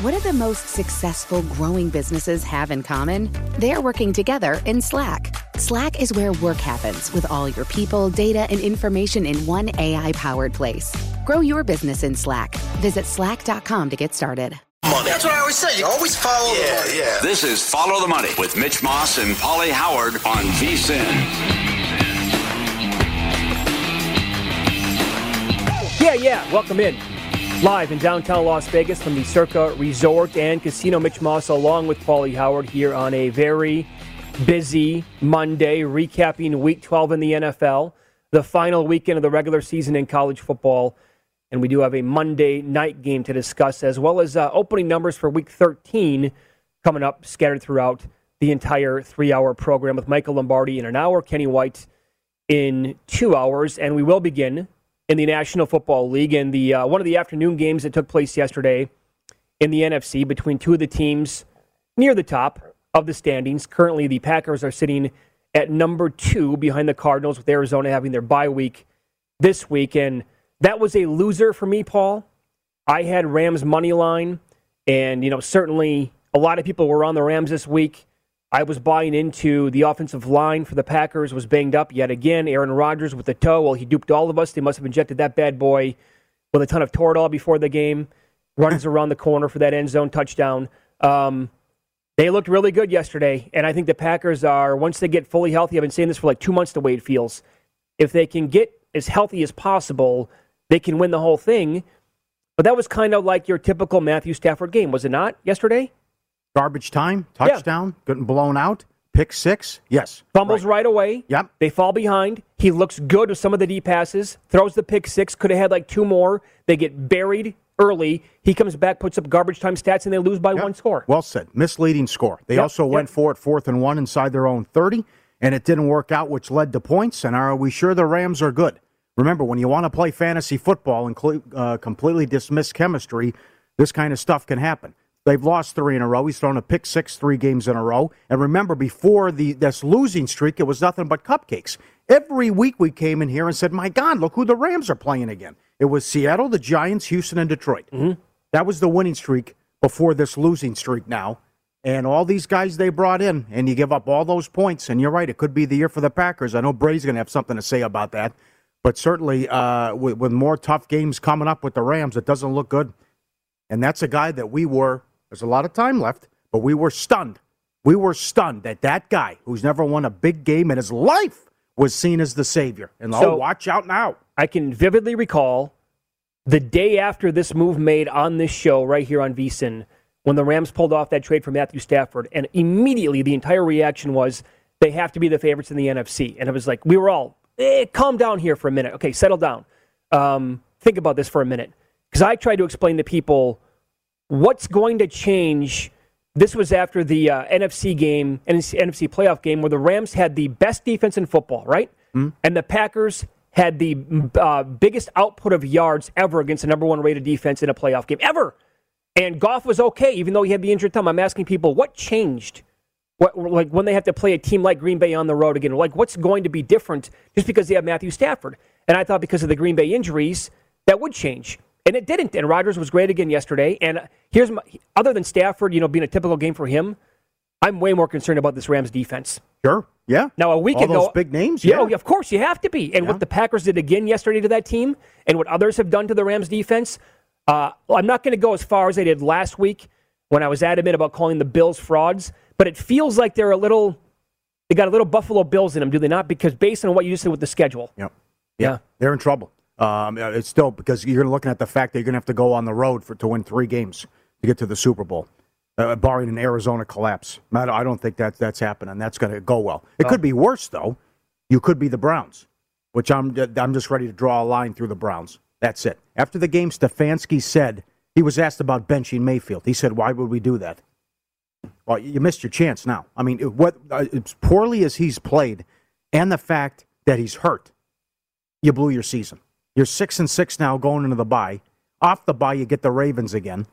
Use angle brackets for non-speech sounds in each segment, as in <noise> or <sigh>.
What do the most successful growing businesses have in common? They're working together in Slack. Slack is where work happens with all your people, data, and information in one AI powered place. Grow your business in Slack. Visit slack.com to get started. Money. That's what I always say. You always follow yeah, the money. Yeah. This is Follow the Money with Mitch Moss and Paulie Howard on VSIN. Yeah, yeah. Welcome in. Live in downtown Las Vegas from the Circa Resort and Casino. Mitch Moss along with Paulie Howard here on a very busy Monday, recapping Week 12 in the NFL, the final weekend of the regular season in college football. And we do have a Monday night game to discuss, as well as uh, opening numbers for Week 13 coming up, scattered throughout the entire three hour program with Michael Lombardi in an hour, Kenny White in two hours. And we will begin in the National Football League and the uh, one of the afternoon games that took place yesterday in the NFC between two of the teams near the top of the standings. Currently, the Packers are sitting at number two behind the Cardinals, with Arizona having their bye week this week. And that was a loser for me, Paul. I had Rams money line, and you know certainly a lot of people were on the Rams this week. I was buying into the offensive line for the Packers was banged up yet again. Aaron Rodgers with the toe. Well, he duped all of us. They must have injected that bad boy with a ton of Toradol before the game. Runs <laughs> around the corner for that end zone touchdown. Um, they looked really good yesterday, and I think the Packers are once they get fully healthy. I've been saying this for like two months. The way it feels, if they can get as healthy as possible, they can win the whole thing. But that was kind of like your typical Matthew Stafford game, was it not? Yesterday, garbage time, touchdown, yeah. getting blown out, pick six. Yes. Fumbles right. right. away. Yep. They fall behind. He looks good with some of the deep passes, throws the pick six, could have had like two more. They get buried early. He comes back, puts up garbage time stats, and they lose by yep. one score. Well said. Misleading score. They yep. also went yep. for it fourth and one inside their own 30, and it didn't work out, which led to points. And are we sure the Rams are good? Remember, when you want to play fantasy football and uh, completely dismiss chemistry, this kind of stuff can happen. They've lost three in a row. He's thrown a pick six three games in a row. And remember, before the this losing streak, it was nothing but cupcakes. Every week we came in here and said, "My God, look who the Rams are playing again." It was Seattle, the Giants, Houston, and Detroit. Mm-hmm. That was the winning streak before this losing streak now. And all these guys they brought in, and you give up all those points. And you're right, it could be the year for the Packers. I know Brady's going to have something to say about that. But certainly, uh, with, with more tough games coming up with the Rams, it doesn't look good. And that's a guy that we were there's a lot of time left, but we were stunned. We were stunned that that guy who's never won a big game in his life was seen as the savior. And so, oh, watch out now. I can vividly recall the day after this move made on this show right here on VSIN when the Rams pulled off that trade for Matthew Stafford, and immediately the entire reaction was they have to be the favorites in the NFC. And it was like we were all, eh, calm down here for a minute. Okay, settle down. Um, think about this for a minute, because I tried to explain to people what's going to change? This was after the uh, NFC game, NFC playoff game, where the Rams had the best defense in football, right? Mm-hmm. And the Packers had the uh, biggest output of yards ever against the number one rated defense in a playoff game ever. And Goff was okay, even though he had the injured thumb. I'm asking people, what changed? What, like when they have to play a team like Green Bay on the road again, like what's going to be different just because they have Matthew Stafford? And I thought because of the Green Bay injuries, that would change. And it didn't. And Rodgers was great again yesterday. And here's my, other than Stafford, you know, being a typical game for him, I'm way more concerned about this Rams defense. Sure. Yeah. Now a week All ago, those big names. Yeah. of course you have to be. And Yeah. what the Packers did again yesterday to that team, and what others have done to the Rams defense, uh, well, I'm not going to go as far as I did last week when I was adamant about calling the Bills frauds. But it feels like they're a little, they got a little Buffalo Bills in them, do they not? Because based on what you said with the schedule, Yep. Yeah. They're in trouble. Um, it's still because you're looking at the fact that you're going to have to go on the road for to win three games to get to the Super Bowl, uh, barring an Arizona collapse. I don't- I don't think that that's happening. That's going to go well. It could be worse though. You could be the Browns, which I'm I'm just ready to draw a line through the Browns. That's it. After the game, Stefanski said he was asked about benching Mayfield. He said, "Why would we do that?" Well, you missed your chance now. I mean, what uh, as poorly as he's played, and the fact that he's hurt, you blew your season. You're six and six now going into the bye. Off the bye, you get the Ravens again.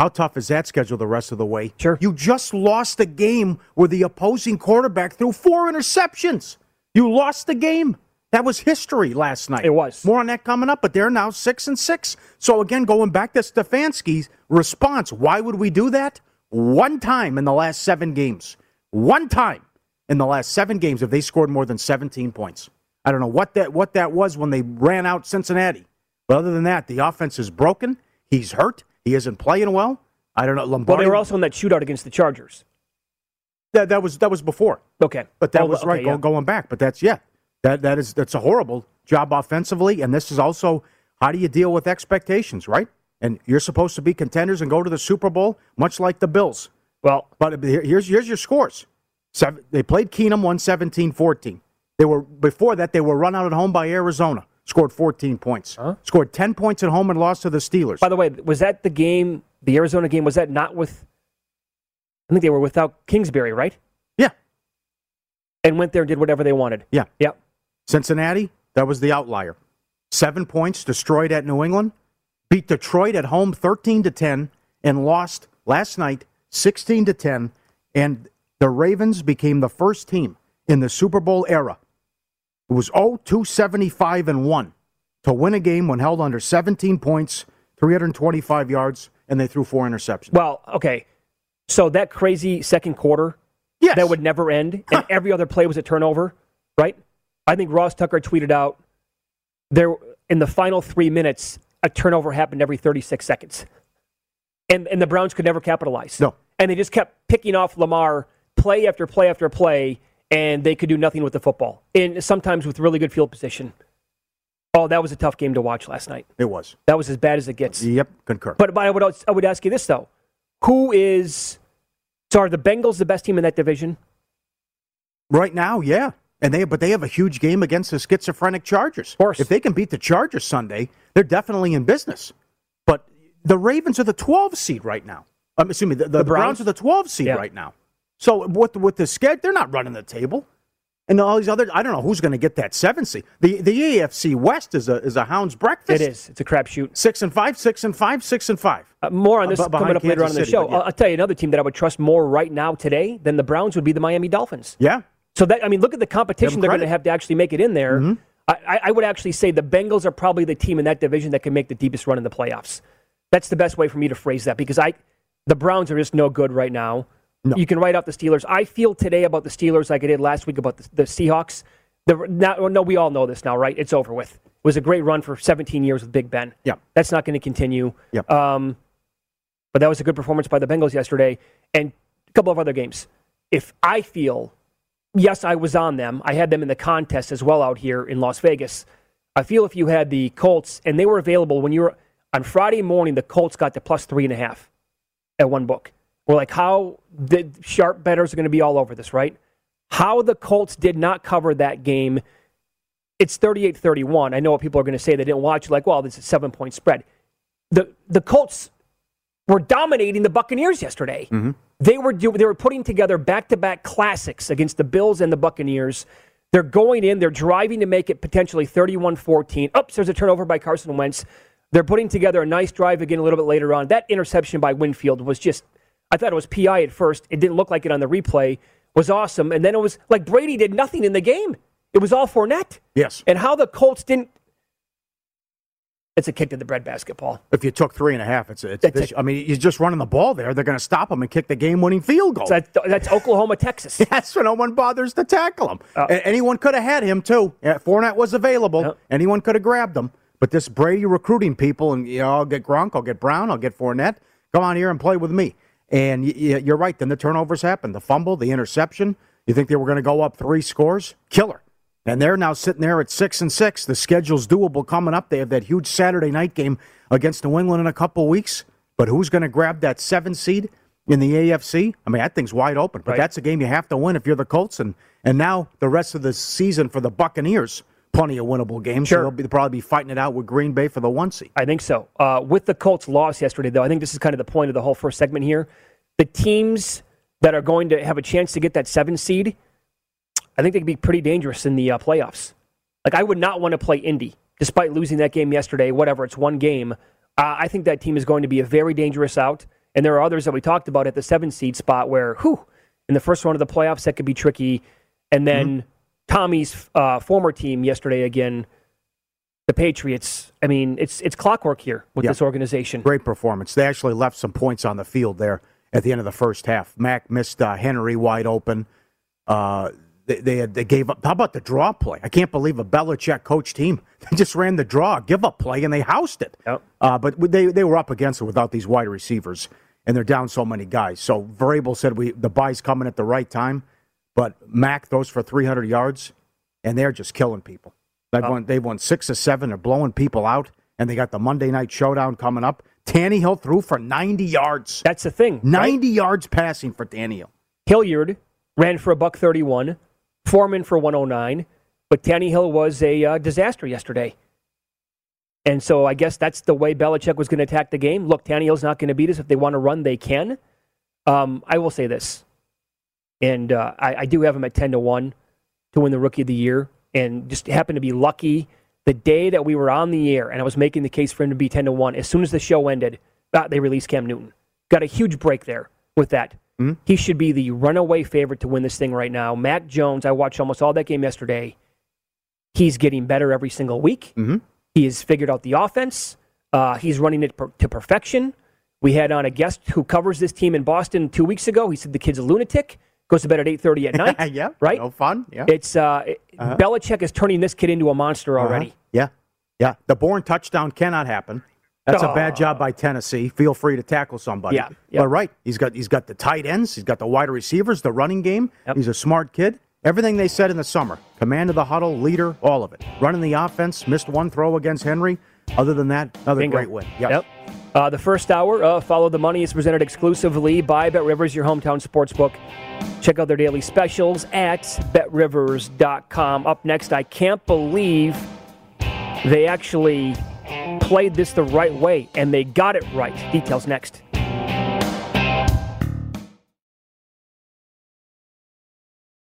How tough is that schedule the rest of the way? Sure. You just lost a game where the opposing quarterback threw four interceptions. You lost the game. That was history last night. It was. More on that coming up, but they're now six and six. So again, going back to Stefanski's response, why would we do that? One time in the last seven games. One time in the last seven games have they scored more than 17 points. I don't know what that what that was when they ran out Cincinnati. But other than that, the offense is broken. He's hurt. He isn't playing well. I don't know. well, Lombardi. they were also in that shootout against the Chargers. that, that was that was before. Okay, But that Oh, was okay, right yeah. going back. But that's yeah, that that is that's a horrible job offensively, and this is also how do you deal with expectations, right? And you're supposed to be contenders and go to the Super Bowl, much like the Bills. Well, But here's here's your scores. Seven, they played Keenum, won 17-14. They were before that they were run out at home by Arizona, scored 14 points, scored 10 points at home and lost to the Steelers. by the way, was that the game, the Arizona game? Was that not with? I think they were without Kingsbury, right? yeah, And went there and did whatever they wanted. yeah. Yep. Cincinnati, that was the outlier. Seven points destroyed at New England, beat Detroit at home 13 to 10, and lost last night 16 to 10. And the Ravens became the first team in the Super Bowl era. It was 0 275 and 1 to win a game when held under 17 points, 325 yards, and they threw four interceptions. Well, okay. So that crazy second quarter yes. that would never end, <laughs> and every other play was a turnover, right? I think Ross Tucker tweeted out there in the final three minutes, a turnover happened every 36 seconds, and and the Browns could never capitalize. No. and they just kept picking off Lamar play after play after play, and they could do nothing with the football, and sometimes with really good field position. Oh, that was a tough game to watch last night. It was. That was as bad as it gets. Yep, concur. But, but I, would, I would ask you this, though. Who is. So are the Bengals the best team in that division? Right now, yeah. And they but they have a huge game against the schizophrenic Chargers. Of course. If they can beat the Chargers Sunday, they're definitely in business. But the Ravens are the 12 seed right now. I'm assuming the, the, The Browns? Browns? are the 12 seed Yeah. right now. So with with the sked, they're not running the table. And all these other I don't know who's going to get that 7 seed. The the AFC West is a is a hound's breakfast. It is. It's a crapshoot. 6 and 5, 6 and 5, 6 and 5. Uh, more on this Ab- behind coming up later on in the City, show. yeah. I'll, tell you another team that I would trust more right now today than the Browns would be the Miami Dolphins. Yeah. So that I mean, look at the competition they're going to have to actually make it in there. Mm-hmm. I, I- I would actually say the Bengals are probably the team in that division that can make the deepest run in the playoffs. That's the best way for me to phrase that because I, the Browns are just no good right now. No. You can write off the Steelers. I feel today about the Steelers like I did last week about the, the Seahawks. The, now, no, we all know this now, right? It's over with. It was a great run for 17 years with Big Ben. Yeah. That's not going to continue. Yep. Um, but that was a good performance by the Bengals yesterday, and a couple of other games. If I feel, yes, I was on them. I had them in the contest as well out here in Las Vegas. I feel if you had the Colts and they were available when you were on Friday morning, the Colts got the plus three and a half at one book. We're like, how the sharp betters are going to be all over this, right? How the Colts did not cover that game. It's 38 31. I know what people are going to say. They didn't watch. Like, well, this is a seven point spread. The, the Colts were dominating the Buccaneers yesterday. Mm-hmm. They were they were putting together back to back classics against the Bills and the Buccaneers. They're going in, they're driving to make it potentially 31 14. Oops, there's a turnover by Carson Wentz. They're putting together a nice drive again a little bit later on. That interception by Winfield was just, I thought it was PI at first. It didn't look like it on the replay. Was awesome. And then it was like Brady did nothing in the game. It was all Fournette. Yes. And how the Colts didn't. It's a kick to the breadbasket, Paul. If you took three and a half, it's, it's this, I mean, you're just running the ball there. They're going to stop him and kick the game-winning field goal. So that's, that's Oklahoma, Texas. <laughs> that's so no one bothers to tackle him. Uh, anyone could have had him too. Yeah, Fournette was available. Uh, anyone could have grabbed him. But this Brady recruiting people, and you know, I'll get Gronk, I'll get Brown, I'll get Fournette. Come on here and play with me. And you're right. Then the turnovers happened. The fumble, the interception. You think they were going to go up three scores? Killer. And they're now sitting there at six and six. The schedule's doable coming up. They have that huge Saturday night game against New England in a couple weeks. But who's going to grab that seven seed in the AFC? I mean, that thing's wide open. But right. that's a game you have to win if you're the Colts. And and now the rest of the season for the Buccaneers, plenty of winnable games. Sure. So they'll, be, they'll probably be fighting it out with Green Bay for the one seed. I think so. Uh, with the Colts' loss yesterday, though, I think this is kind of the point of the whole first segment here. The teams that are going to have a chance to get that seven seed I think they could be pretty dangerous in the uh, playoffs. Like, I would not want to play Indy, despite losing that game yesterday, whatever, it's one game. Uh, I think that team is going to be a very dangerous out. And there are others that we talked about at the seven seed spot where, whew, in the first round of the playoffs, that could be tricky. And then mm-hmm. Tommy's uh, former team yesterday again, the Patriots. I mean, it's it's clockwork here with this organization. Great performance. They actually left some points on the field there at the end of the first half. Mac missed uh, Henry wide open. Uh, they, they, had, they gave up. How about the draw play? I can't believe a Belichick coach team. <laughs> They just ran the draw, give up play, and they housed it. Yep. Uh, but they, they were up against it without these wide receivers, and they're down so many guys. So Vrabel said we the bye's coming at the right time, but Mac throws for 300 yards, and they're just killing people. They've, oh. won, they've won six or seven. They're blowing people out, and they got the Monday night showdown coming up. Tannehill threw for 90 yards. That's the thing. 90 right? yards passing for Tannehill. Hilliard ran for a buck 31. Foreman for 109, but Tannehill was a uh, disaster yesterday. And so I guess that's the way Belichick was going to attack the game. Look, Tannehill's not going to beat us. If they want to run, they can. Um, I will say this, and uh, I, I, do have him at 10 to 1 to win the Rookie of the Year, and just happened to be lucky the day that we were on the air and I was making the case for him to be 10 to 1. As soon as the show ended, uh, they released Cam Newton. Got a huge break there with that. Mm-hmm. He should be the runaway favorite to win this thing right now. Mac Jones, I watched almost all that game yesterday. He's getting better every single week. Mm-hmm. He has figured out the offense. Uh, he's running it per- to perfection. We had on a guest who covers this team in Boston two weeks ago. He said the kid's a lunatic. Goes to bed at eight thirty at <laughs> night. yeah, right. No fun. Yeah, it's uh, uh-huh. Belichick is turning this kid into a monster uh-huh. already. Uh-huh. Yeah, yeah. The born touchdown cannot happen. That's oh. a bad job by Tennessee. Feel free to tackle somebody. Yeah, yep. but right, he's got he's got the tight ends, he's got the wide receivers, the running game. Yep. He's a smart kid. Everything they said in the summer, command of the huddle, leader, all of it. Running the offense, missed one throw against Henry. Other than that, another Bingo. great win. Yep. yep. Uh, the first hour, uh, Follow the Money, is presented exclusively by Bet Rivers, your hometown sports book. Check out their daily specials at betrivers.com. Up next, I can't believe they actually played this the right way, and they got it right. Details next.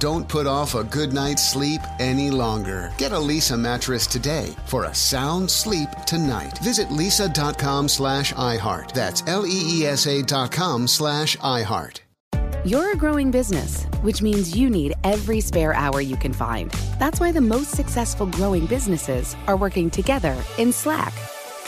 Don't put off a good night's sleep any longer. Get a Leesa mattress today for a sound sleep tonight. Visit leesa.com slash iHeart. That's L E E S A dot com slash iHeart. You're a growing business, which means you need every spare hour you can find. That's why the most successful growing businesses are working together in Slack.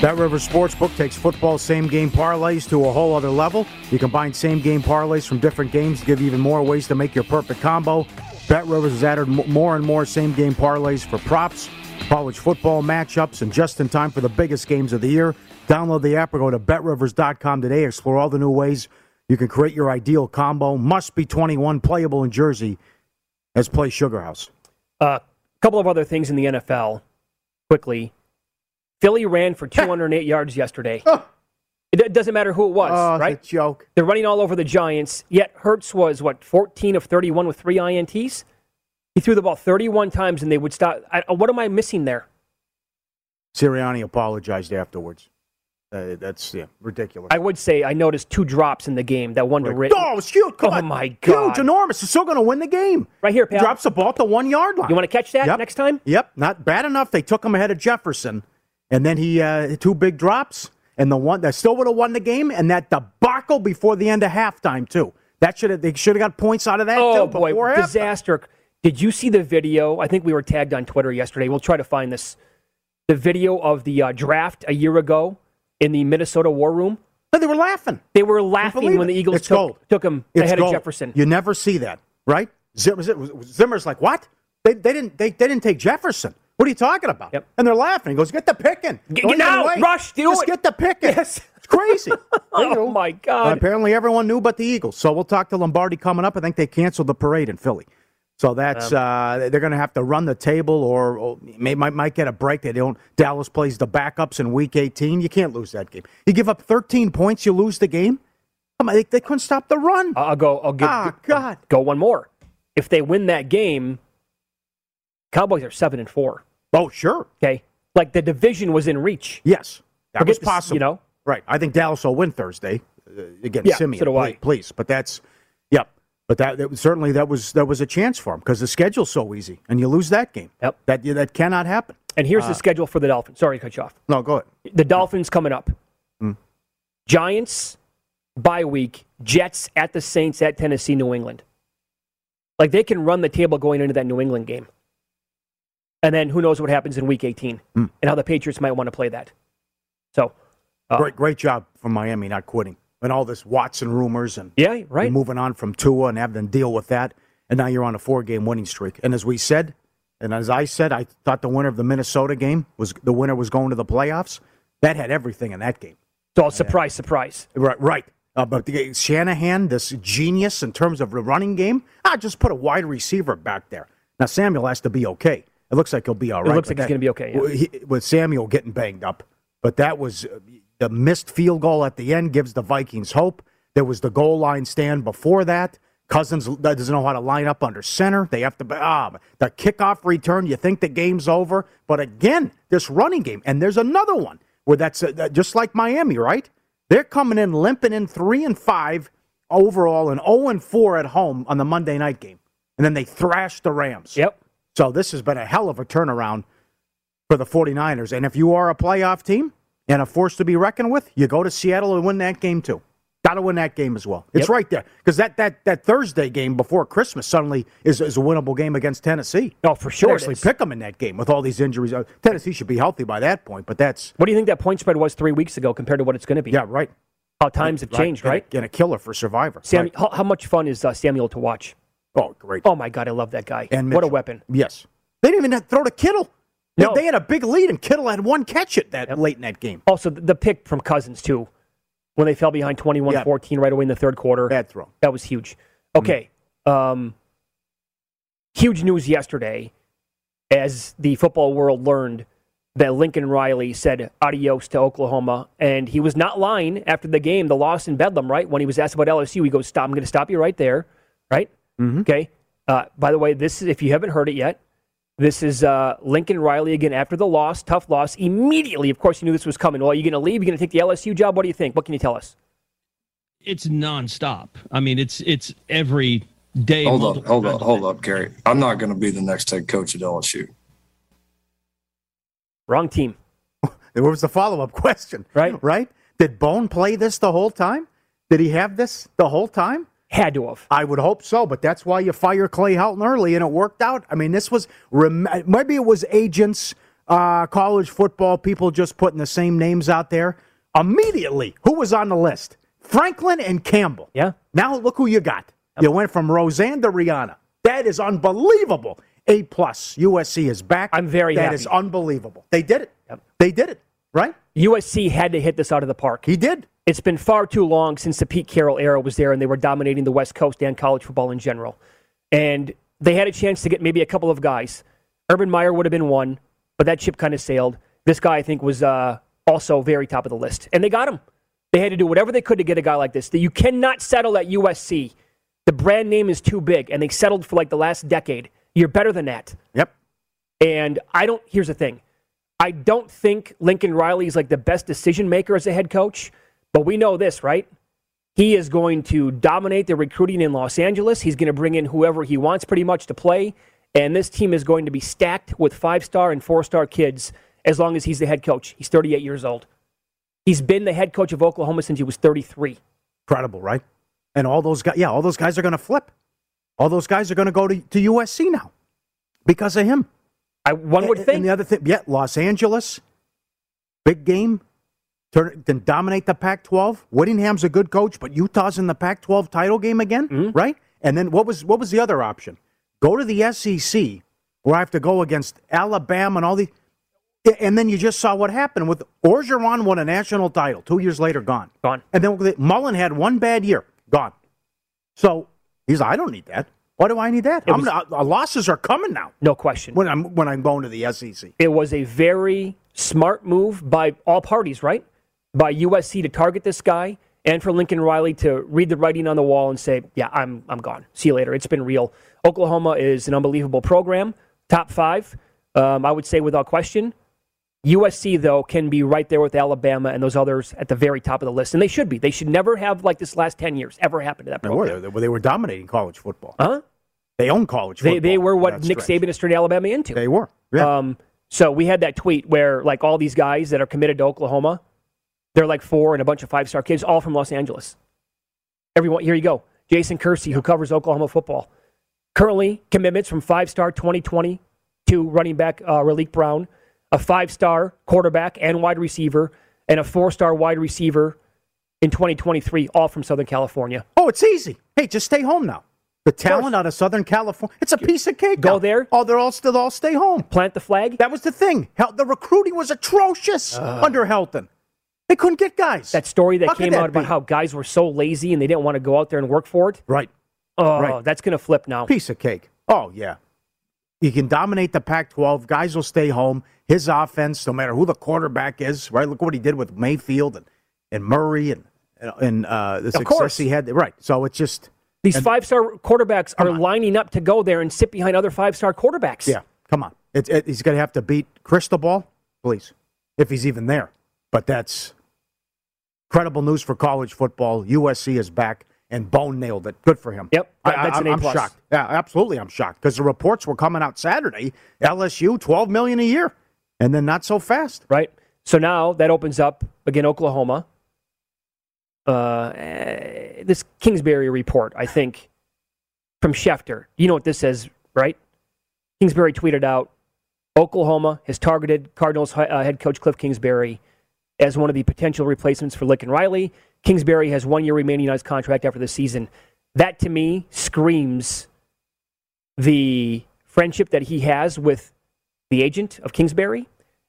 Bet River Sportsbook takes football same game parlays to a whole other level. You combine same game parlays from different games to give even more ways to make your perfect combo. Bet Rivers has added more and more same game parlays for props, college football matchups, and just in time for the biggest games of the year. Download the app or go to betrivers.com today. Explore all the new ways you can create your ideal combo. Must be 21, playable in Jersey as play Sugar House. A uh, couple of other things in the NFL quickly. Philly ran for <laughs> 208 yards yesterday. It it doesn't matter who it was, Oh, right? joke. They're running all over the Giants. Yet Hurts was what 14 of 31 with three ints. He threw the ball 31 times, and they would stop. I, what am I missing there? Sirianni apologized afterwards. Uh, that's yeah, ridiculous. I would say I noticed two drops in the game. That one to Ritt. Oh, it was huge. Come oh on. my god! Huge, enormous. They're still going to win the game. Right here, pal. Drops the ball the one yard line. You want to catch that Yep. next time? Yep, not bad enough. They took him ahead of Jefferson, and then he uh, two big drops, and the one that still would have won the game, and that debacle before the end of halftime too. That should have they should have got points out of that. Oh boy, halftime. disaster! Did you see the video? I think we were tagged on Twitter yesterday. We'll try to find this. The video of the uh, draft a year ago in the Minnesota War Room. No, they were laughing. They were laughing when the Eagles It's took, gold. took him It's ahead gold. of Jefferson. You never see that, right? Zimmer's like, what? They, they didn't they, they didn't take Jefferson. What are you talking about? Yep. And they're laughing. He goes, get the picking. Get- get out. Rush. Do Just it." get the picking. Yes. It's crazy. <laughs> oh my God! apparently everyone knew but the Eagles. So we'll talk to Lombardi coming up. I think they canceled the parade in Philly. So that's uh, they're going to have to run the table, or, or may, might might get a break. They don't. Dallas plays the backups in Week 18. You can't lose that game. You give up 13 points, you lose the game. Come on, they, they couldn't stop the run. I'll go. I'll give. Ah, God. Go one more. If they win that game, Cowboys are seven and four. Oh, sure. Okay, like the division was in reach. Yes, that Forget was this, possible. you know? right? I think Dallas will win Thursday uh, against Yeah, Simeon. so please, please. But that's yep. But that, that certainly that was that was a chance for him because the schedule's so easy, and you lose that game. Yep. That that cannot happen. And here's the schedule for the Dolphins. Sorry to cut you off. No, go ahead. The Dolphins coming up. Hmm. Giants bye week. Jets at the Saints at Tennessee, New England. Like they can run the table going into that New England game. And then who knows what happens in Week 18 Hmm. and how the Patriots might want to play that. So, uh, Great, great job from Miami not quitting and all this Watson rumors and yeah, right. moving on from Tua and having to deal with that. And now you're on a four game winning streak. And as we said, and as I said, I thought the winner of the Minnesota game was the winner was going to the playoffs. That had everything in that game. So, surprise, surprise. Right, right. Uh, but the, Shanahan, this genius in terms of the running game, ah, just put a wide receiver back there. Now Samuel has to be okay. It looks like he'll be all right. It looks like that, he's going to be okay. Yeah. He, with Samuel getting banged up, but that was uh, the missed field goal at the end gives the Vikings hope. There was the goal line stand before that. Cousins doesn't know how to line up under center. They have to ah the kickoff return. You think the game's over, but again, this running game, and there's another one where that's uh, just like Miami, right? They're coming in limping in three and five overall and zero and four at home on the Monday night game, and then they thrashed the Rams. Yep. So this has been a hell of a turnaround for the 49ers. And if you are a playoff team and a force to be reckoned with, you go to Seattle and win that game too. Got to win that game as well. It's yep. right there because that, that that Thursday game before Christmas suddenly is, is a winnable game against Tennessee. Oh, for sure. Actually, pick them in that game with all these injuries. Uh, Tennessee should be healthy by that point, but that's. What do you think that point spread was three weeks ago compared to what it's going to be? Yeah, right. How times have changed, right? right? And a killer for Survivor. Sam, right. how, how, much fun is uh, Samuel to watch? Oh, great! Oh my God, I love that guy. And what a weapon! Yes, they didn't even throw to Kittle. No. They, they had a big lead, and Kittle had one catch it that yep. late in that game. Also, the pick from Cousins too when they fell behind 21 yeah. 14 right away in the third quarter. Bad throw. That was huge. Okay. Mm-hmm. Um, huge news yesterday as the football world learned that Lincoln Riley said adios to Oklahoma. And he was not lying after the game, the loss in Bedlam, right? When he was asked about LSU, he goes, Stop, I'm going to stop you right there, right? Mm-hmm. Okay. Uh, by the way, this is, if you haven't heard it yet, this is uh, Lincoln Riley again after the loss, tough loss. Immediately, of course, you knew this was coming. Well, are you going to leave? You're going to take the LSU job? What do you think? What can you tell us? It's nonstop. I mean, it's it's every day. Hold up, hold up, hold up, Gary. I'm not going to be the next head coach at LSU. Wrong team. <laughs> There was the follow up question. Right. Right? Did Bohn play this the whole time? Did he have this the whole time? Had to have. I would hope so, but that's why you fire Clay Helton early, and it worked out. I mean, this was maybe it was agents, uh, college football people just putting the same names out there. Immediately, who was on the list? Franklin and Campbell. Yeah. Now look who you got. Yep. You went from Roseanne to Rihanna. That is unbelievable. A plus. USC is back. I'm very That happy. is unbelievable. They did it. Yep. They did it. Right. USC had to hit this out of the park. He did. It's been far too long since the Pete Carroll era was there and they were dominating the West Coast and college football in general. And they had a chance to get maybe a couple of guys. Urban Meyer would have been one, but that ship kind of sailed. This guy, I think, was uh, also very top of the list. And they got him. They had to do whatever they could to get a guy like this. That you cannot settle at USC. The brand name is too big, and they settled for like the last decade. You're better than that. Yep. And I don't, here's the thing I don't think Lincoln Riley is like the best decision maker as a head coach. But we know this, right? He is going to dominate the recruiting in Los Angeles. He's going to bring in whoever he wants pretty much to play. And this team is going to be stacked with five star and four star kids as long as he's the head coach. He's 38 years old. He's been the head coach of Oklahoma since he was 33. Incredible, right? And all those guys, yeah, all those guys are going to flip. All those guys are going to go to, to USC now because of him. I, one would and, think. And the other thing, yeah, Los Angeles, big game, turn, then dominate the Pac 12. Whittingham's a good coach, but Utah's in the Pac 12 title game again, mm-hmm. right? And then what was what was the other option? Go to the SEC, where I have to go against Alabama and all the. And then you just saw what happened with Orgeron won a national title. Two years later, gone. Gone. And then Mullen had one bad year, gone. So he's I don't need that. Why do I need that? Was, uh, losses are coming now. No question. When I'm when I'm going to the SEC. It was a very smart move by all parties, right? By USC to target this guy and for Lincoln Riley to read the writing on the wall and say, yeah, I'm, I'm gone. See you later. It's been real. Oklahoma is an unbelievable program, top five, um, I would say without question. USC, though, can be right there with Alabama and those others at the very top of the list. And they should be. They should never have, like this last 10 years, ever happen to that program. They were, they were dominating college football. Huh? They own college football. They, they were what Nick stretch. Saban is turning Alabama into. They were. Yeah. Um, so we had that tweet where, like, all these guys that are committed to Oklahoma – they're like four and a bunch of five star kids, all from Los Angeles. Everyone, here you go. Jason Kersey, who covers Oklahoma football. Currently, commitments from five star 2020 to running back uh, Raleek Brown, a five star quarterback and wide receiver, and a four star wide receiver in 2023, all from Southern California. Oh, it's easy. Hey, just stay home now. The talent out of Southern California, it's a piece of cake. Go now. there. Oh, they're all still all stay home. Plant the flag. That was the thing. Hel- The recruiting was atrocious under Helton. They couldn't get guys. That story that How came that out about be? how guys were so lazy and they didn't want to go out there and work for it. Right. Oh, Right. that's going to flip now. Piece of cake. Oh, yeah. You can dominate the Pac 12. Guys will stay home. His offense, no matter who the quarterback is, right? Look what he did with Mayfield and, and Murray and, and uh, the success course. he had. Right. So it's just. These five star quarterbacks are lining up to go there and sit behind other five star quarterbacks. Yeah, come on. It, it, he's going to have to beat Crystal Ball, please, if he's even there. But that's credible news for college football. USC is back and Bohn nailed it. Good for him. Yep, that's I, an A I'm plus. shocked. Yeah, absolutely, I'm shocked because the reports were coming out Saturday. LSU, 12 million a year, and then not so fast. Right. So now that opens up again Oklahoma. Uh, eh, this Kingsbury report, I think, from Schefter. You know what this says, right? Kingsbury tweeted out Oklahoma has targeted Cardinals uh, head coach Cliff Kingsbury as one of the potential replacements for Lincoln Riley. Kingsbury has one year remaining on his contract after the season. That to me screams the friendship that he has with the agent of Kingsbury.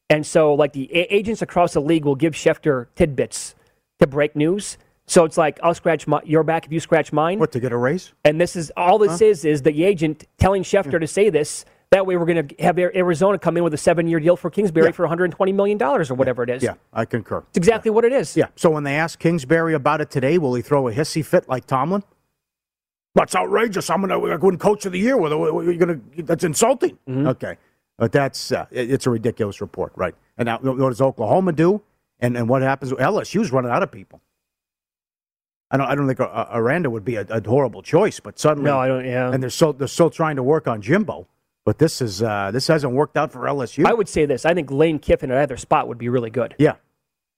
And so, like, the a- agents across the league will give Schefter tidbits to break news. So it's like, I'll scratch my, your back if you scratch mine. What, to get a raise? And this is all this is is the agent telling Schefter to say this. That way, we're going to have Arizona come in with a seven year deal for Kingsbury Yeah. for $120 million or whatever it is. Yeah, I concur. It's exactly what it is. Yeah. So when they ask Kingsbury about it today, will he throw a hissy fit like Tomlin? That's outrageous. I'm going to win Coach of the Year. With you're going to that's insulting. Mm-hmm. Okay, but that's uh, it's a ridiculous report, right? And now what does Oklahoma do? And and what happens? LSU's running out of people. I don't I don't think uh, uh, Aranda would be a, a horrible choice, but suddenly No, I don't. Yeah. And they're still they're still trying to work on Jimbo, but this is uh, this hasn't worked out for LSU. I would say this. I think Lane Kiffin at either spot would be really good. Yeah.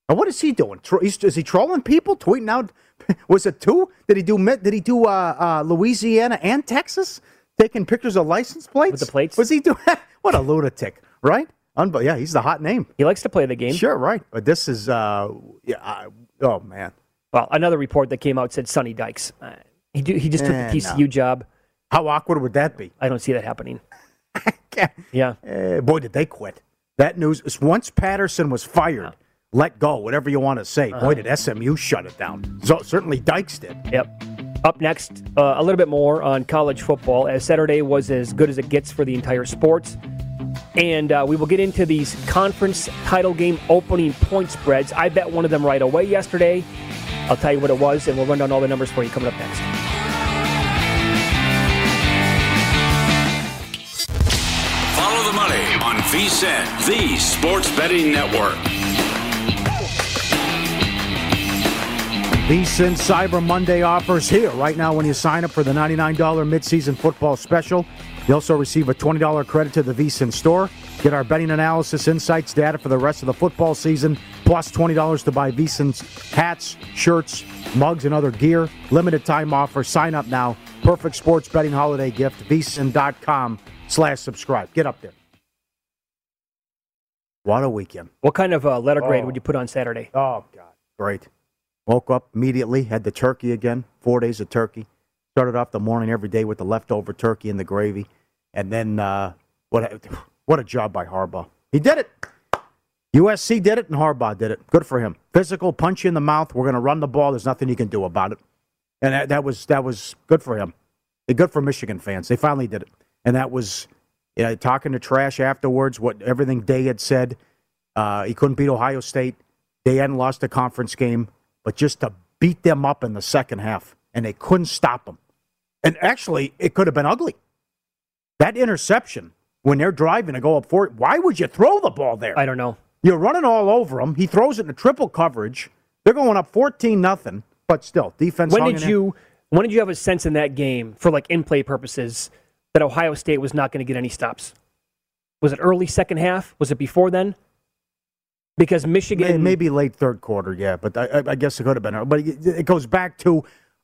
And what is he doing? Is he trolling people? Tweeting out? <laughs> Was it two? Did he do? Did he do uh, uh, Louisiana and Texas? Taking pictures of license plates With the plates? Was he <laughs> doing? what a lunatic, right? Unbe- yeah, he's the hot name. He likes to play the game. Sure, right. But this is, uh, yeah. I, oh man, Well, another report that came out said Sonny Dykes. Uh, he, do, he just took Eh, the TCU no. job. how awkward would that be? I don't see that happening. <laughs> Yeah. Eh, boy, did they quit. That news is once Patterson was fired, let go, whatever you want to say. Boy, did SMU shut it down. So certainly Dykes did. Yep. Up next, uh, a little bit more on college football, as Saturday was as good as it gets for the entire sport. And uh, we will get into these conference title game opening point spreads. I bet one of them right away yesterday. I'll tell you what it was, and we'll run down all the numbers for you coming up next. VSIN, the sports betting network. VSIN Cyber Monday offers here right now when you sign up for the $99 midseason football special. You also receive a $20 credit to the VSIN store. Get our betting analysis, insights, data for the rest of the football season, plus $20 to buy VSIN's hats, shirts, mugs, and other gear. Limited time offer. Sign up now. Perfect sports betting holiday gift. VSIN.com slash subscribe. Get up there. What a weekend. What kind of uh, letter grade Oh. would you put on Saturday? Oh, God. Great. Woke up immediately, had the turkey again, four days of turkey. Started off the morning every day with the leftover turkey and the gravy. And then, uh, what, <laughs> what a job by Harbaugh. He did it. USC did it, and Harbaugh did it. Good for him. Physical, punch you in the mouth. We're going to run the ball. There's nothing you can do about it. And that, that was that was good for him. Good for Michigan fans. They finally did it. And that was, you know, talking to trash afterwards, what everything Day had said. Uh, he couldn't beat Ohio State. They hadn't lost a conference game, but just to beat them up in the second half, and they couldn't stop them. And actually, it could have been ugly. That interception, when they're driving to go up for it, why would you throw the ball there? I don't know. You're running all over him. He throws it in triple coverage. They're going up 14 nothing, but still, defense. When did you when did you have a sense in that game for like in play purposes that Ohio State was not going to get any stops? Was it early second half? Was it before then? Because Michigan Maybe late third quarter, yeah, but I, I- guess it could have been. Uh, but it, goes back to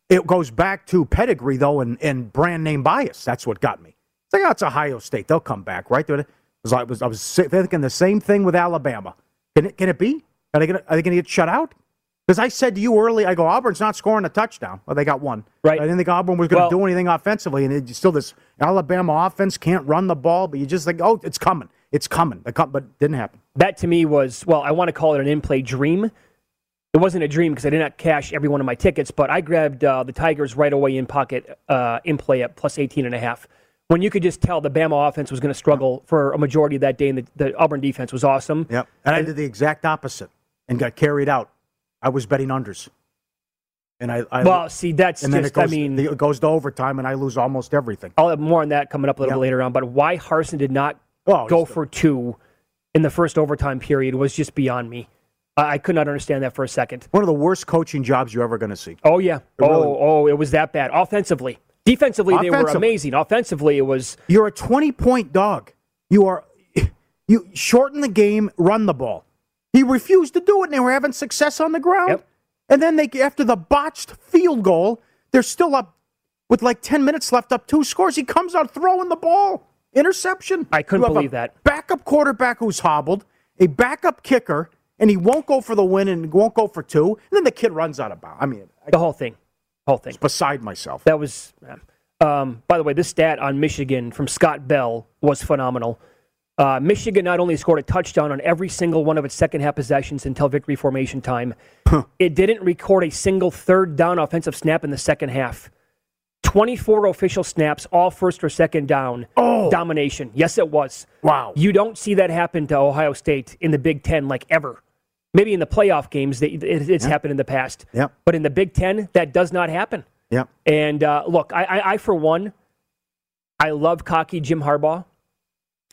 it goes back to pedigree though, and, and brand name bias. That's what got me. It's like oh, it's Ohio State. They'll come back, right? Was I was I was thinking the same thing with Alabama. Can it can it be? Are they they gonna get shut out? Because I said to you early, I go, Auburn's not scoring a touchdown. Well, they got one. Right. I didn't think Auburn was going to Well- do anything offensively. And it's still this Alabama offense can't run the ball, but you just think, oh, it's coming. It's coming. But it didn't happen. That to me was, well, I want to call it an in play dream. It wasn't a dream because I did not cash every one of my tickets, but I grabbed uh, the Tigers right away in pocket uh, in play at plus 18 and a half. When you could just tell the Bama offense was going to struggle for a majority of that day, and the, the Auburn defense was awesome. Yep. And I did the exact opposite and got carried out. I was betting unders. And I, I Well, see, that's and then just, it goes, I mean, it goes to overtime, and I lose almost everything. I'll have more on that coming up a little Yep. later on. But why Harsin did not Oh, go for two in the first overtime period was just beyond me. I, I could not understand that for a second. One of the worst coaching jobs you're ever going to see. Oh yeah. really- oh oh, it was that bad. Offensively, defensively they were amazing. Offensively, it was You're a 20 point dog. You are <laughs> you shorten the game, run the ball. He refused to do it, and they were having success on the ground. And then they after the botched field goal, they're still up with like 10 minutes left, up two scores. He comes out throwing the ball, interception. I couldn't believe that. Backup quarterback who's hobbled, a backup kicker, and he won't go for the win and won't go for two. And then the kid runs out of bounds. I mean, the whole thing, whole thing. beside myself. That was. Um, by the way, this stat on Michigan from Scott Bell was phenomenal. Uh, Michigan not only scored a touchdown on every single one of its second half possessions until victory formation time, it didn't record a single third down offensive snap in the second half. 24 official snaps, all first or second down. oh. Domination. Yes, it was. Wow. You don't see that happen to Ohio State in the Big Ten like ever. Maybe in the playoff games, that- it's Yep. happened in the past. Yep. But in the Big Ten, that does not happen. Yep. And uh, look, I, I, I, for one, I love cocky Jim Harbaugh.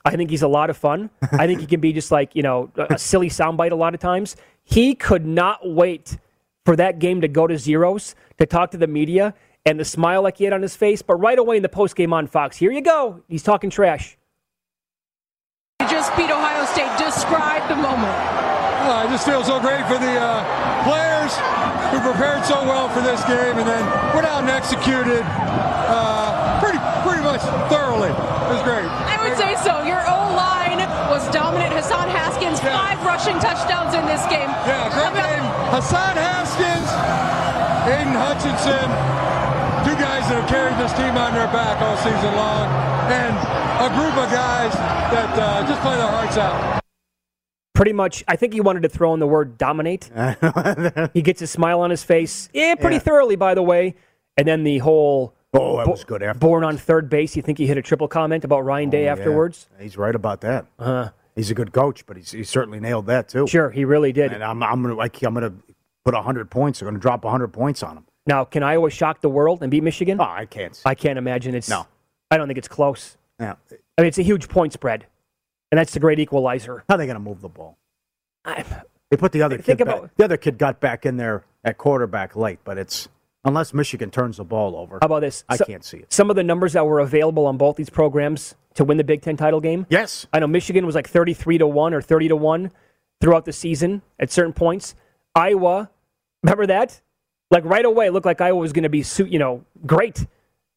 I think he's a lot of fun. I think he can be just like, you know, a a silly soundbite a lot of times. He could not wait for that game to go to zeros to talk to the media and the smile like he had on his face. But right away in the post game on Fox, here you go. He's talking trash. You just beat Ohio State. Describe the moment. Uh, I just feel so great for the uh, players who prepared so well for this game and then went out and executed uh, pretty pretty thoroughly. It was great. I would say so. Your O line was dominant. Hassan Haskins, five rushing touchdowns in this game. Yeah, great game. Hassan Haskins, Aidan Hutchinson, two guys that have carried this team on their back all season long, and a group of guys that uh, just play their hearts out. Pretty much, I think he wanted to throw in the word dominate. <laughs> he gets a smile on his face. Yeah, pretty Yeah. thoroughly, by the way. And then the whole. Oh, that was good after. Born on third base. You think he hit a triple comment about Ryan Day Oh, yeah. afterwards? He's right about that. Uh-huh. He's a good coach, but he's, he certainly nailed that too. Sure, he really did. And I'm I'm gonna like I'm gonna put hundred points. I'm gonna drop hundred points on him. now, can Iowa shock the world and beat Michigan? Oh, I can't. I can't imagine it's. No. I don't think it's close. Yeah. I mean, it's a huge point spread, and that's the great equalizer. How are they gonna move the ball? I, They put the other Think kid about- back. The other kid got back in there at quarterback late, but it's unless Michigan turns the ball over. how about this? I So- can't see it. Some of the numbers that were available on both these programs to win the Big Ten title game. Yes. I know Michigan was like 33 to 1 or 30 to 1 throughout the season at certain points. Iowa, remember that? Like right away, it looked like Iowa was going to be, you know, great.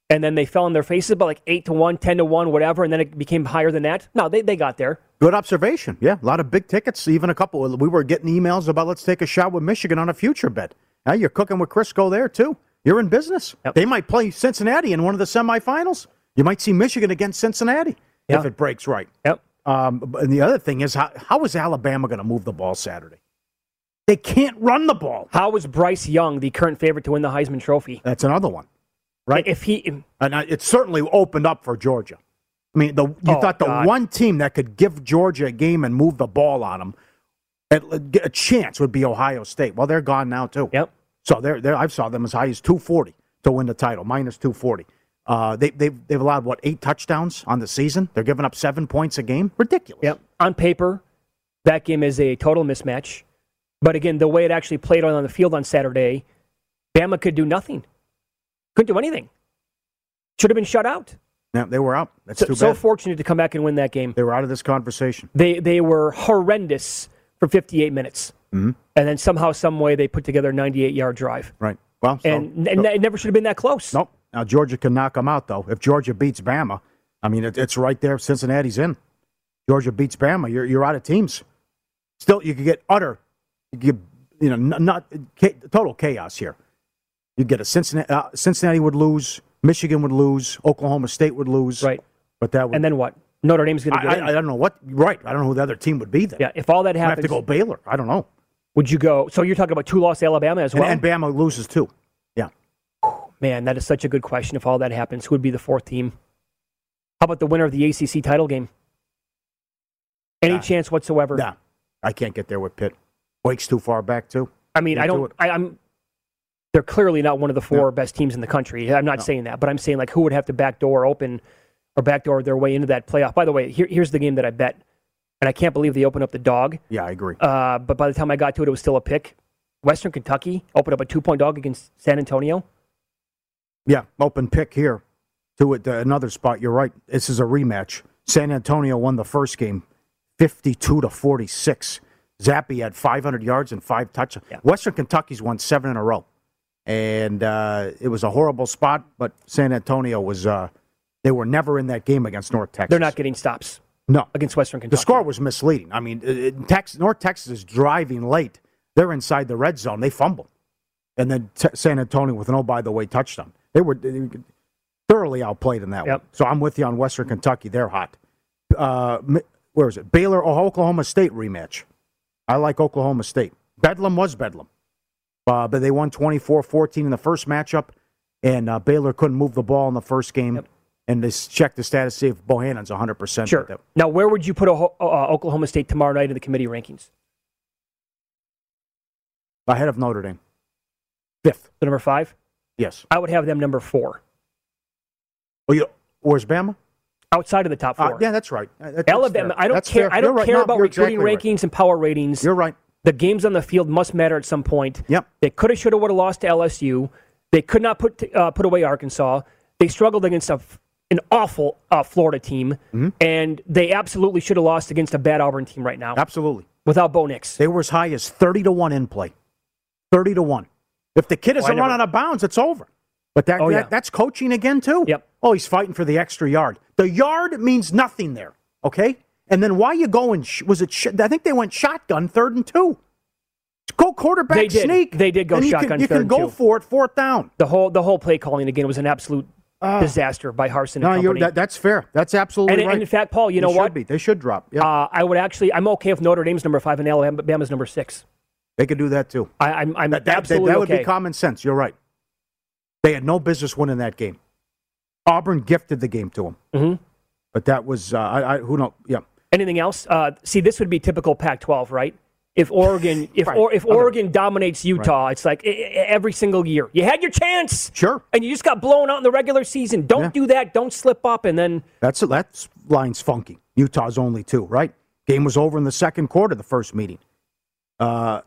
And then they fell on their faces, but like 8 to 1, 10 to 1, whatever. And then it became higher than that. No, they, they got there. Good observation. Yeah, a lot of big tickets. Even a couple. We were getting emails about let's take a shot with Michigan on a future bet. Now you're cooking with Crisco there too. You're in business. They might play Cincinnati in one of the semifinals. You might see Michigan against Cincinnati Yeah. if it breaks right. Yep. Um, and the other thing is, how, how is Alabama going to move the ball Saturday? They can't run the ball. How is Bryce Young the current favorite to win the Heisman Trophy? That's another one, right? If he, and it certainly opened up for Georgia. I mean, the, you Oh, thought the God. one team that could give Georgia a game and move the ball on them, at, a chance would be Ohio State. Well, they're gone now too. Yep. So they're, they're I saw them as high as two forty to win the title, minus two forty. Uh, they they've they've allowed what eight touchdowns on the season. They're giving up seven points a game. Ridiculous. Yep. On paper, that game is a total mismatch. But again, the way it actually played on the field on Saturday, Bama could do nothing. Couldn't do anything. Should have been shut out. Yeah, they were out. That's So, too so fortunate to come back and win that game. they were out of this conversation. They they were horrendous for 58 minutes, hmm and then somehow, some way, they put together a 98 yard drive. Right. Well, so- and, and it never should have been that close. Nope. Now Georgia can knock them out though. If Georgia beats Bama, I mean it, it's right there. Cincinnati's in. Georgia beats Bama, you're you're out of teams. Still, you could get utter, you could, you know, n- not total chaos here. You get a Cincinnati, uh, Cincinnati would lose, Michigan would lose, Oklahoma State would lose. Right. But that would, And then what? Notre Dame's going to I, get I, in. I don't know what. Right. I don't know who the other team would be then. Yeah, if all that happens, I have to go Baylor. I don't know. would you go? So you're talking about two loss Alabama as well? and Bama loses too. Yeah. Man, that is such a good question. If all that happens, who would be the fourth team? How about the winner of the ACC title game? Any Nah. chance whatsoever? Nah, I can't get there with Pitt. Wake's too far back too. I mean, Can't I do don't. it. I, I'm. They're clearly not one of the four best teams in the country. I'm not saying that, but I'm saying like who would have to backdoor open or backdoor their way into that playoff. By the way, here, here's the game that I bet, and I can't believe they opened up the dog. Yeah, I agree. Uh, but by the time I got to it, it was still a pick. Western Kentucky opened up a two point dog against San Antonio. Yeah, open pick here to it. Uh, another spot. You're right. This is a rematch. San Antonio won the first game, 52 to 46. Zappe had 500 yards and five touchdowns. Western Kentucky's won seven in a row, and uh, it was a horrible spot. But San Antonio was. Uh, they were never in that game against North Texas. They're not getting stops No, against Western Kentucky. the score was misleading. I mean, uh, uh, North Texas is driving late. They're inside the red zone. They fumble, and then t- San Antonio with an oh by the way touchdown. They were they thoroughly outplayed in that one. So I'm with you on Western Kentucky. They're hot. Uh, where is it? Baylor or Oklahoma State rematch. I like Oklahoma State. Bedlam was Bedlam, uh, but they won 24-14 in the first matchup, and uh, Baylor couldn't move the ball in the first game. And they s- check the status, see if Bohanan's 100. percent Sure. Now, where would you put uh, Oklahoma State tomorrow night in the committee rankings? ahead of Notre Dame. Fifth. The number five? Yes. I would have them number four. Oh, you, where's Bama? Outside of the top Uh, four. yeah, that's right. Uh, that- Alabama. fair. I don't That's care. fair. I don't You're right. care about recruiting exactly right. rankings and power ratings. You're right. The games on the field must matter at some point. Yep. They could have, should have, would have lost to LSU. They could not put uh, put away Arkansas. They struggled against a, an awful uh, Florida team, Mm-hmm. and they absolutely should have lost against a bad Auburn team right now. Absolutely. Without Bo Nix. They were as high as 30 to 1 in play. 30 to 1. If the kid Oh, I isn't never- run out of bounds, it's over. But that, Oh, that yeah. that's coaching again, too. Yep. Oh, he's fighting for the extra yard. The yard means nothing there, okay? And then why you going, sh- was it, sh- I think they went shotgun third and two. Go quarterback They sneak. They did go and you shotgun Can, you third can and go two. for it, fourth down. The whole the whole play calling again was an absolute Ah. disaster by Harsin No, company. that, that's fair. That's absolutely and, right. and in fact, Paul, you They know should what? Be. They should drop. Yeah, Uh, I would actually. I'm okay if Notre Dame's number five and Alabama's number six. they could do that too. I, I'm, I'm That, that, absolutely that would okay. be common sense. You're right. They had no business winning that game. Auburn gifted the game to them. Mhm. But that was uh, I, I who know yeah. Anything else? Uh, see, this would be typical Pac-12, right? If Oregon, <laughs> if Right. or, if Other- Oregon dominates Utah, it's like every single year. You had your chance, Sure. and you just got blown out in the regular season. Don't Yeah. do that. Don't slip up, and then That's that's line's funky. Utah's only two, right? Game was over in the second quarter, the first meeting. Uh,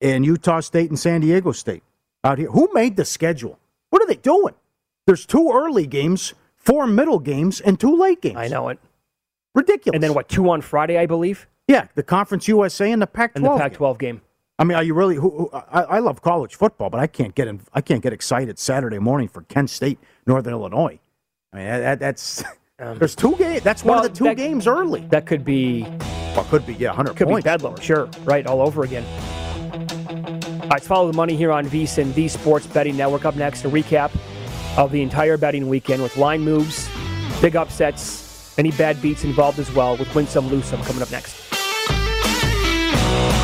and Utah State and San Diego State out here. Who made the schedule? What are they doing? There's two early games, four middle games, and two late games. I know it. Ridiculous. And then what? Two on Friday, I believe, Yeah, the Conference USA and the Pac-12. and the game. Pac-12 game. I mean, are you really? Who, who, I, I love college football, but I can't get in, I can't get excited Saturday morning for Kent State, Northern Illinois. I mean, that, that's um, there's two games. That's one of the two that- games early. That could be Well, could be yeah, hundred could points. be bedlam. Sure, right, all over again. All right, follow the money here on VSIN, the Sports Betting Network. Up next, a recap of the entire betting weekend with line moves, big upsets, any bad beats involved as well with Win Some, Lose Some coming up next. Bye.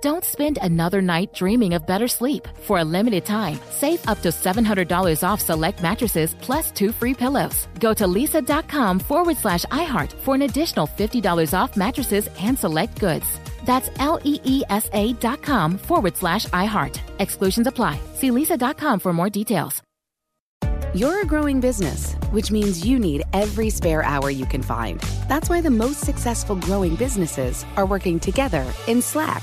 Don't spend another night dreaming of better sleep. For a limited time, save up to $700 off select mattresses plus two free pillows. Go to leesa.com forward slash iHeart for an additional $50 off mattresses and select goods. That's L E E S A dot com forward slash iHeart. Exclusions apply. See leesa.com for more details. You're a growing business, which means you need every spare hour you can find. That's why the most successful growing businesses are working together in Slack.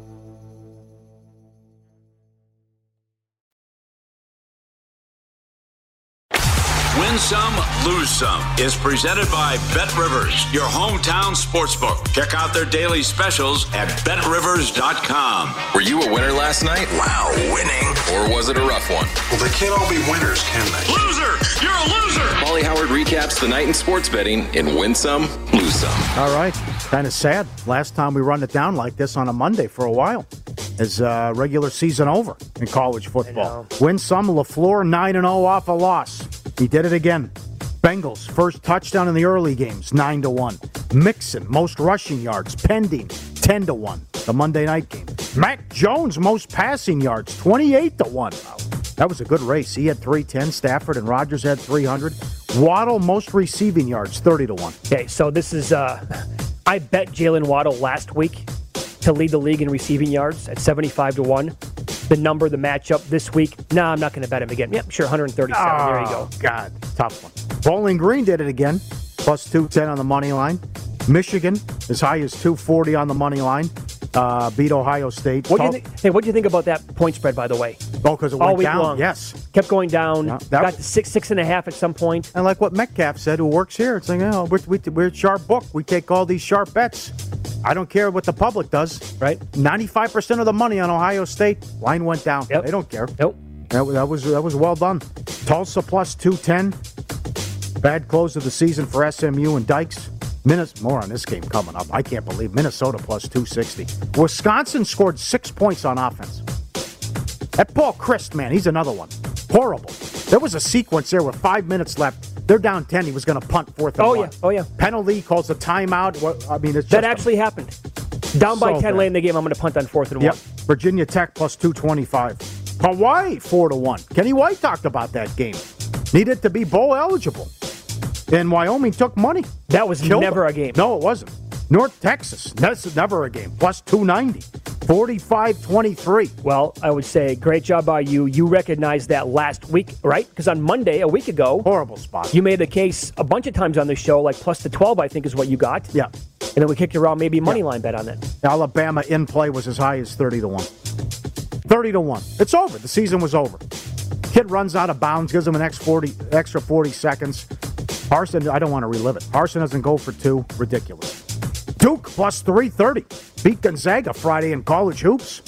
Lose Some is presented by Bet Rivers, your hometown sportsbook. Check out their daily specials at betrivers.com. Were you a winner last night? Wow, winning. Or was it a rough one? Well, they can't all be winners, can they? Loser! You're a loser! Paulie Howard recaps the night in sports betting in Win Some, Lose Some. All right. Kind of sad. Last time we run it down like this on a Monday for a while. Is uh, regular season over in college football. Win some, LaFleur 9 0 off a loss. He did it again. Bengals, first touchdown in the early games, 9 to 1. Mixon, most rushing yards, pending, 10 to 1. The Monday night game. Mac Jones, most passing yards, 28 to 1. That was a good race. He had 310. Stafford and Rodgers had 300. Waddle, most receiving yards, 30 to 1. Okay, so this is, uh, I bet Jalen Waddle last week to lead the league in receiving yards at 75 to 1. The number, the matchup this week. No, nah, I'm not going to bet him again. Yep, sure, 137. Oh, there you go. God, tough one. Bowling Green did it again, plus 210 on the money line. Michigan, as high as 240 on the money line. Uh, beat Ohio State. What do you think? Hey, what do you think about that point spread? By the way, oh, because it all went week down. long. Yes, kept going down. Yeah, got was, to six, six and a half at some point. And like what Metcalf said, who works here, it's like, oh, we're, we, we're a sharp book. We take all these sharp bets. I don't care what the public does. Right. 95% of the money on Ohio State line went down. Yep. They don't care. Nope. That, that was that was well done. Tulsa plus 210. Bad close of the season for SMU and Dykes. Minnesota, more on this game coming up. I can't believe Minnesota plus 260. Wisconsin scored six points on offense. That Paul Chryst, man, he's another one. Horrible. There was a sequence there with five minutes left. They're down 10. He was going to punt fourth and Oh, one. yeah. Oh, yeah. Penalty, calls a timeout. What, I mean, it's That just a- actually happened. Down by So 10 bad. late in the game, I'm going to punt on fourth and Yep. one. Virginia Tech plus 225. Hawaii 4 to 1. Kenny White talked about that game. Needed to be bowl eligible. And Wyoming took money. That was Killed never them. a game. No, it wasn't. North Texas, that's never a game. Plus 290. 45 23. Well, I would say great job by you. You recognized that last week, right? Because on Monday, a week ago, horrible spot. You made the case a bunch of times on this show, like plus the 12, I think is what you got. Yeah. And then we kicked around maybe money line bet on it. Alabama in play was as high as 30 to 1. 30 to 1. It's over. The season was over. Kid runs out of bounds, gives him an extra 40, extra 40 seconds. Harsin, I don't want to relive it. Harsin doesn't go for two. Ridiculous. Duke plus 330. Beat Gonzaga Friday in college hoops.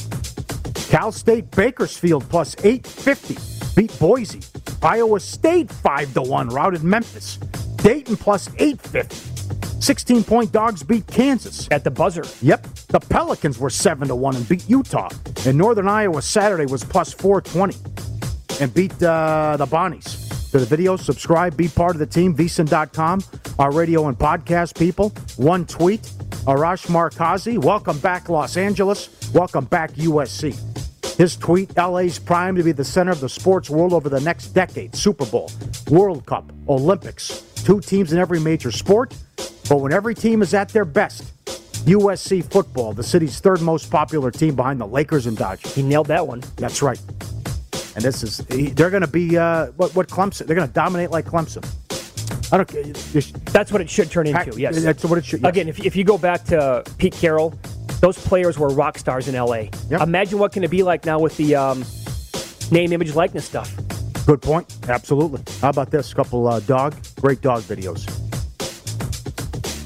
Cal State Bakersfield plus 850. Beat Boise. Iowa State 5 to 1. Routed Memphis. Dayton plus 850. 16 point dogs beat Kansas. At the buzzer. Yep. The Pelicans were 7 to 1 and beat Utah. And Northern Iowa Saturday was plus 420 and beat uh, the Bonnies. To the video, subscribe, be part of the team, vsin.com, our radio and podcast people. One tweet, Arash Markazi, welcome back Los Angeles, welcome back USC. His tweet, LA's primed to be the center of the sports world over the next decade. Super Bowl, World Cup, Olympics, two teams in every major sport. But when every team is at their best, USC football, the city's third most popular team behind the Lakers and Dodgers. He nailed that one. That's right. And this is they're going to be uh, what what Clemson. They're going to dominate like Clemson. I don't. That's what it should turn into. Yes, that's what it should. Yes. Again, if if you go back to Pete Carroll, those players were rock stars in LA. Yep. Imagine what can it be like now with the um, name, image, likeness stuff. Good point. Absolutely. How about this? couple uh, dog, great dog videos.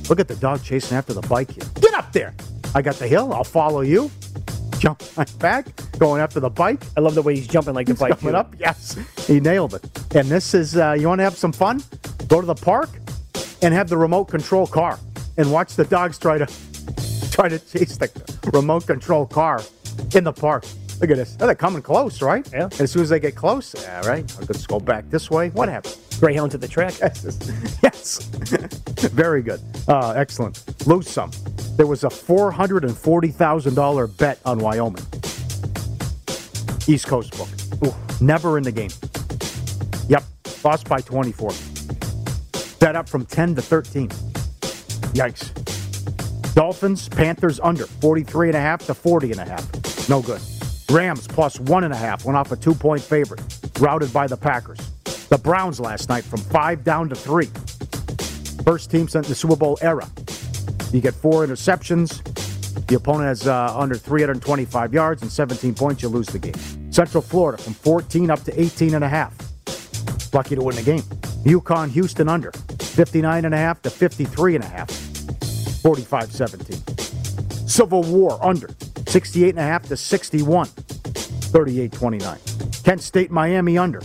Look at the dog chasing after the bike here. Get up there. I got the hill. I'll follow you. Jump <laughs> back, going after the bike. I love the way he's jumping like the he's bike. Coming up, yes, he nailed it. And this is uh, you want to have some fun? Go to the park and have the remote control car and watch the dogs try to <laughs> try to chase the remote control car in the park. Look at this. Oh, they're coming close, right? Yeah. And as soon as they get close, yeah, right. I'll just go back this way. What happened? Greyhounds at the track. <laughs> yes. Very good. Uh, excellent. Lose some. There was a $440,000 bet on Wyoming. East Coast book. Ooh, never in the game. Yep. Lost by 24. Bet up from 10 to 13. Yikes. Dolphins, Panthers under 43 and a half to 40 and a half. No good. Rams plus one and a half went off a two point favorite, routed by the Packers. The Browns last night from five down to three. First team since the Super Bowl era. You get four interceptions. The opponent has uh, under 325 yards and 17 points. You lose the game. Central Florida from 14 up to 18 and a half. Lucky to win the game. UConn, Houston under 59 and a half to 53 and a half. 45-17. Civil War under 68 and a half to 61. 38-29. Kent State, Miami under.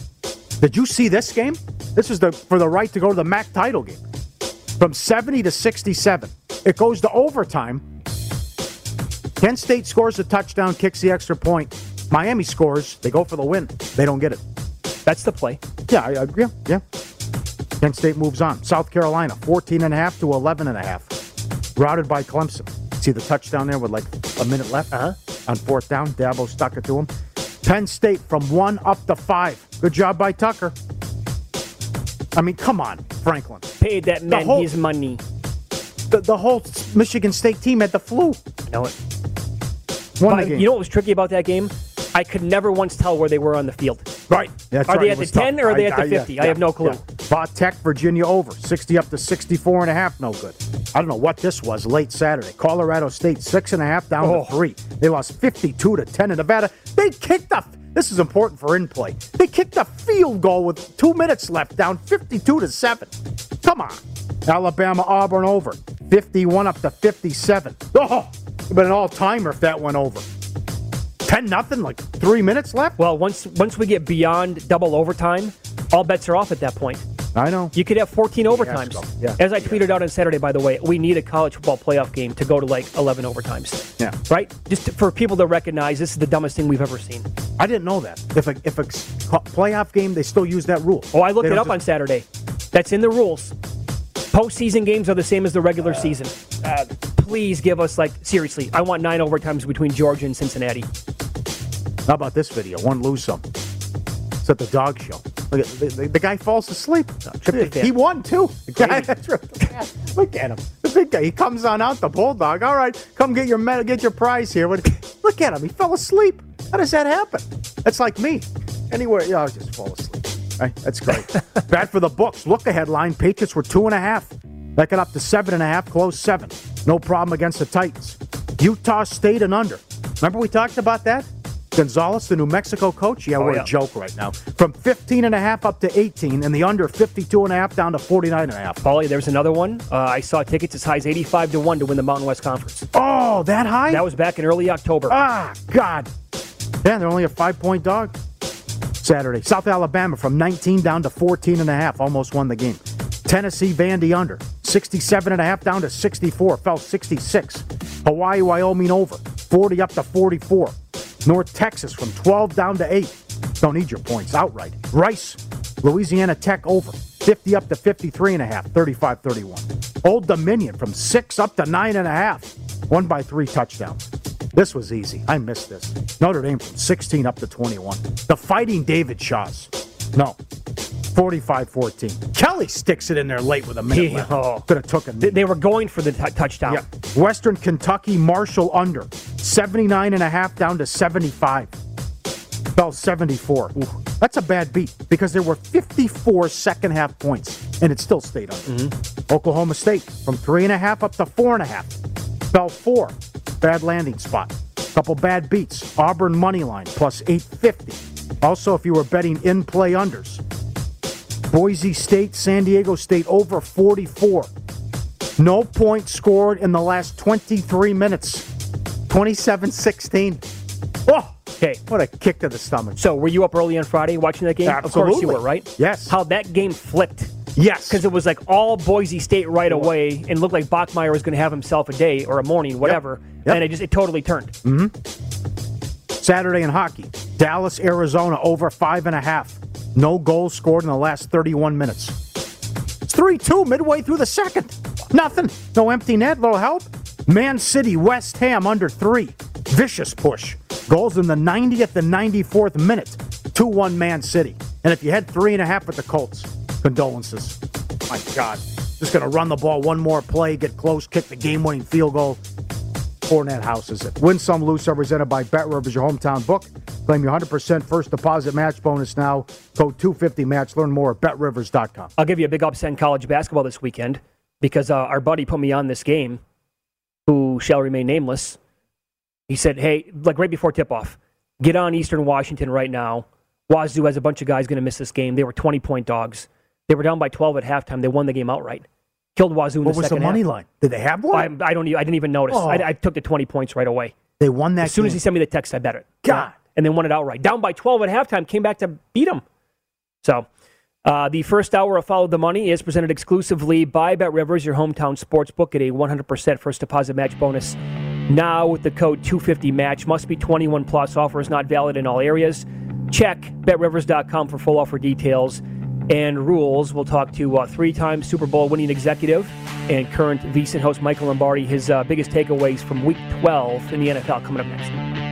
Did you see this game? This is the for the right to go to the MAC title game. From 70 to 67. It goes to overtime. Kent State scores a touchdown, kicks the extra point. Miami scores. They go for the win. They don't get it. That's the play. Yeah, I agree. Yeah. Kent State moves on. South Carolina, 14 and a half to 11 and a half. Routed by Clemson. See the touchdown there with like a minute left uh-huh. on fourth down. Dabo stuck it to him. Penn State from one up to five. Good job by Tucker. I mean, come on, Franklin. Paid that man whole- his money. The, the whole Michigan State team had the flu. I know it. Won But. You know what was tricky about that game? I could never once tell where they were on the field. Right. That's are right. they at the was tough. 10 or are they I- at the I- yeah, 50? I have no clue. yeah. Va Tech, Virginia over. 60 up to 64 and a half. No good. I don't know what this was late Saturday. Colorado State, six and a half down Oh. to three. They lost 52 to 10 in Nevada. They kicked the. This is important for in play. They kicked a field goal with two minutes left, down 52 to 7. Come on. Alabama, Auburn over. 51 up to 57. Oh, it'd an all timer if that went over. 10 nothing, like three minutes left? Well, once once we get beyond double overtime, all bets are off at that point. I know. You could have 14 overtimes. Yeah. As I tweeted out on Saturday, by the way, we need a college football playoff game to go to like 11 overtimes. Yeah. Right? Just to- for people to recognize this is the dumbest thing we've ever seen. I didn't know that. If a if a playoff game, they still use that rule. Oh, I looked it up on Saturday. That's in the rules. Postseason games are the same as the regular season. Uh, please give us like seriously. I want nine overtimes between Georgia and Cincinnati. How about this video? One lose some. It's at the dog show. Look at the, the, the guy falls asleep. tryptophan. He won too. The guy, that's right. <laughs> Look at him. The big guy. He comes on out. The bulldog. All right, come get your medal. Get your prize here. Look at him. He fell asleep. How does that happen? That's like me. Anywhere, yeah, I'll just fall asleep. Right? That's great. <laughs> Bad for the books. Look ahead line. Patriots were two and a half. That got up to seven and a half. Close seven. No problem against the Titans. Utah State and under. Remember we talked about that? Gonzales, the New Mexico coach? Yeah, Oh, we're yeah. a joke right now. From 15 and a half up to 18, and the under 52 and a half down to 49 and a half. Paulie, there's another one. Uh, I saw tickets as high as 85 to 1 to win the Mountain West Conference. Oh, that high? That was back in early October. Ah, God. Yeah, they're only a five point dog. Saturday. South Alabama from 19 down to 14 and a half. Almost won the game. Tennessee, Vandy under. 67 and a half down to 64. Fell 66. Hawaii, Wyoming over. 40 up to 44. North Texas from 12 down to 8. Don't need your points outright. Rice, Louisiana Tech over. 50 up to 53 and a half. 35 31. Old Dominion from 6 up to 9 and a half. One by three touchdowns. This was easy. I missed this. Notre Dame from 16 up to 21. The Fighting David Shaws. No. 45 14. Kelly sticks it in there late with a minute left. Oh. Could have took it. They, they were going for the t- touchdown. Yeah. Western Kentucky, Marshall under 79 and a half down to 75. Fell 74. Ooh, that's a bad beat because there were 54 second half points and it still stayed under. Mm-hmm. Oklahoma State from three and a half up to four and a half. Fell four. Bad landing spot. Couple bad beats. Auburn money line plus 850. Also, if you were betting in play unders, Boise State, San Diego State over 44. No points scored in the last 23 minutes. 27 16. Oh, okay. What a kick to the stomach. So, were you up early on Friday watching that game? Absolutely. Of course you were, right? Yes. How that game flipped. Yes. Because it was like all Boise State right away and looked like Bachmeier was going to have himself a day or a morning, whatever. Yep. Yep. And it just it totally turned. Mm-hmm. Saturday in hockey, Dallas, Arizona over five and a half. No goals scored in the last 31 minutes. It's 3 2 midway through the second. Nothing. No empty net. Little help. Man City, West Ham under three. Vicious push. Goals in the 90th and 94th minute. 2 1 Man City. And if you had three and a half with the Colts, condolences. My God. Just going to run the ball one more play, get close, kick the game winning field goal. Fournette houses it. Win some, lose some, presented by Bet Rivers, your hometown book. Claim your 100% first deposit match bonus now. Code 250match. Learn more at betrivers.com. I'll give you a big upset in college basketball this weekend because uh, our buddy put me on this game, who shall remain nameless. He said, hey, like right before tip off, get on Eastern Washington right now. Wazoo has a bunch of guys going to miss this game. They were 20 point dogs. They were down by 12 at halftime. They won the game outright. Killed Wazoo in What the was the money half. line? Did they have one? I, I don't. I didn't even notice. Oh. I, I took the 20 points right away. They won that As soon as he sent me the text, I bet it. God. And they won it outright. Down by 12 at halftime, came back to beat them. So, uh, the first hour of Follow the Money is presented exclusively by Bet Rivers, your hometown sports book, at a 100% first deposit match bonus. Now with the code 250match. Must be 21 plus. Offer is not valid in all areas. Check betrivers.com for full offer details and rules. We'll talk to uh, three time Super Bowl winning executive and current VSiN host Michael Lombardi, his uh, biggest takeaways from week 12 in the NFL coming up next.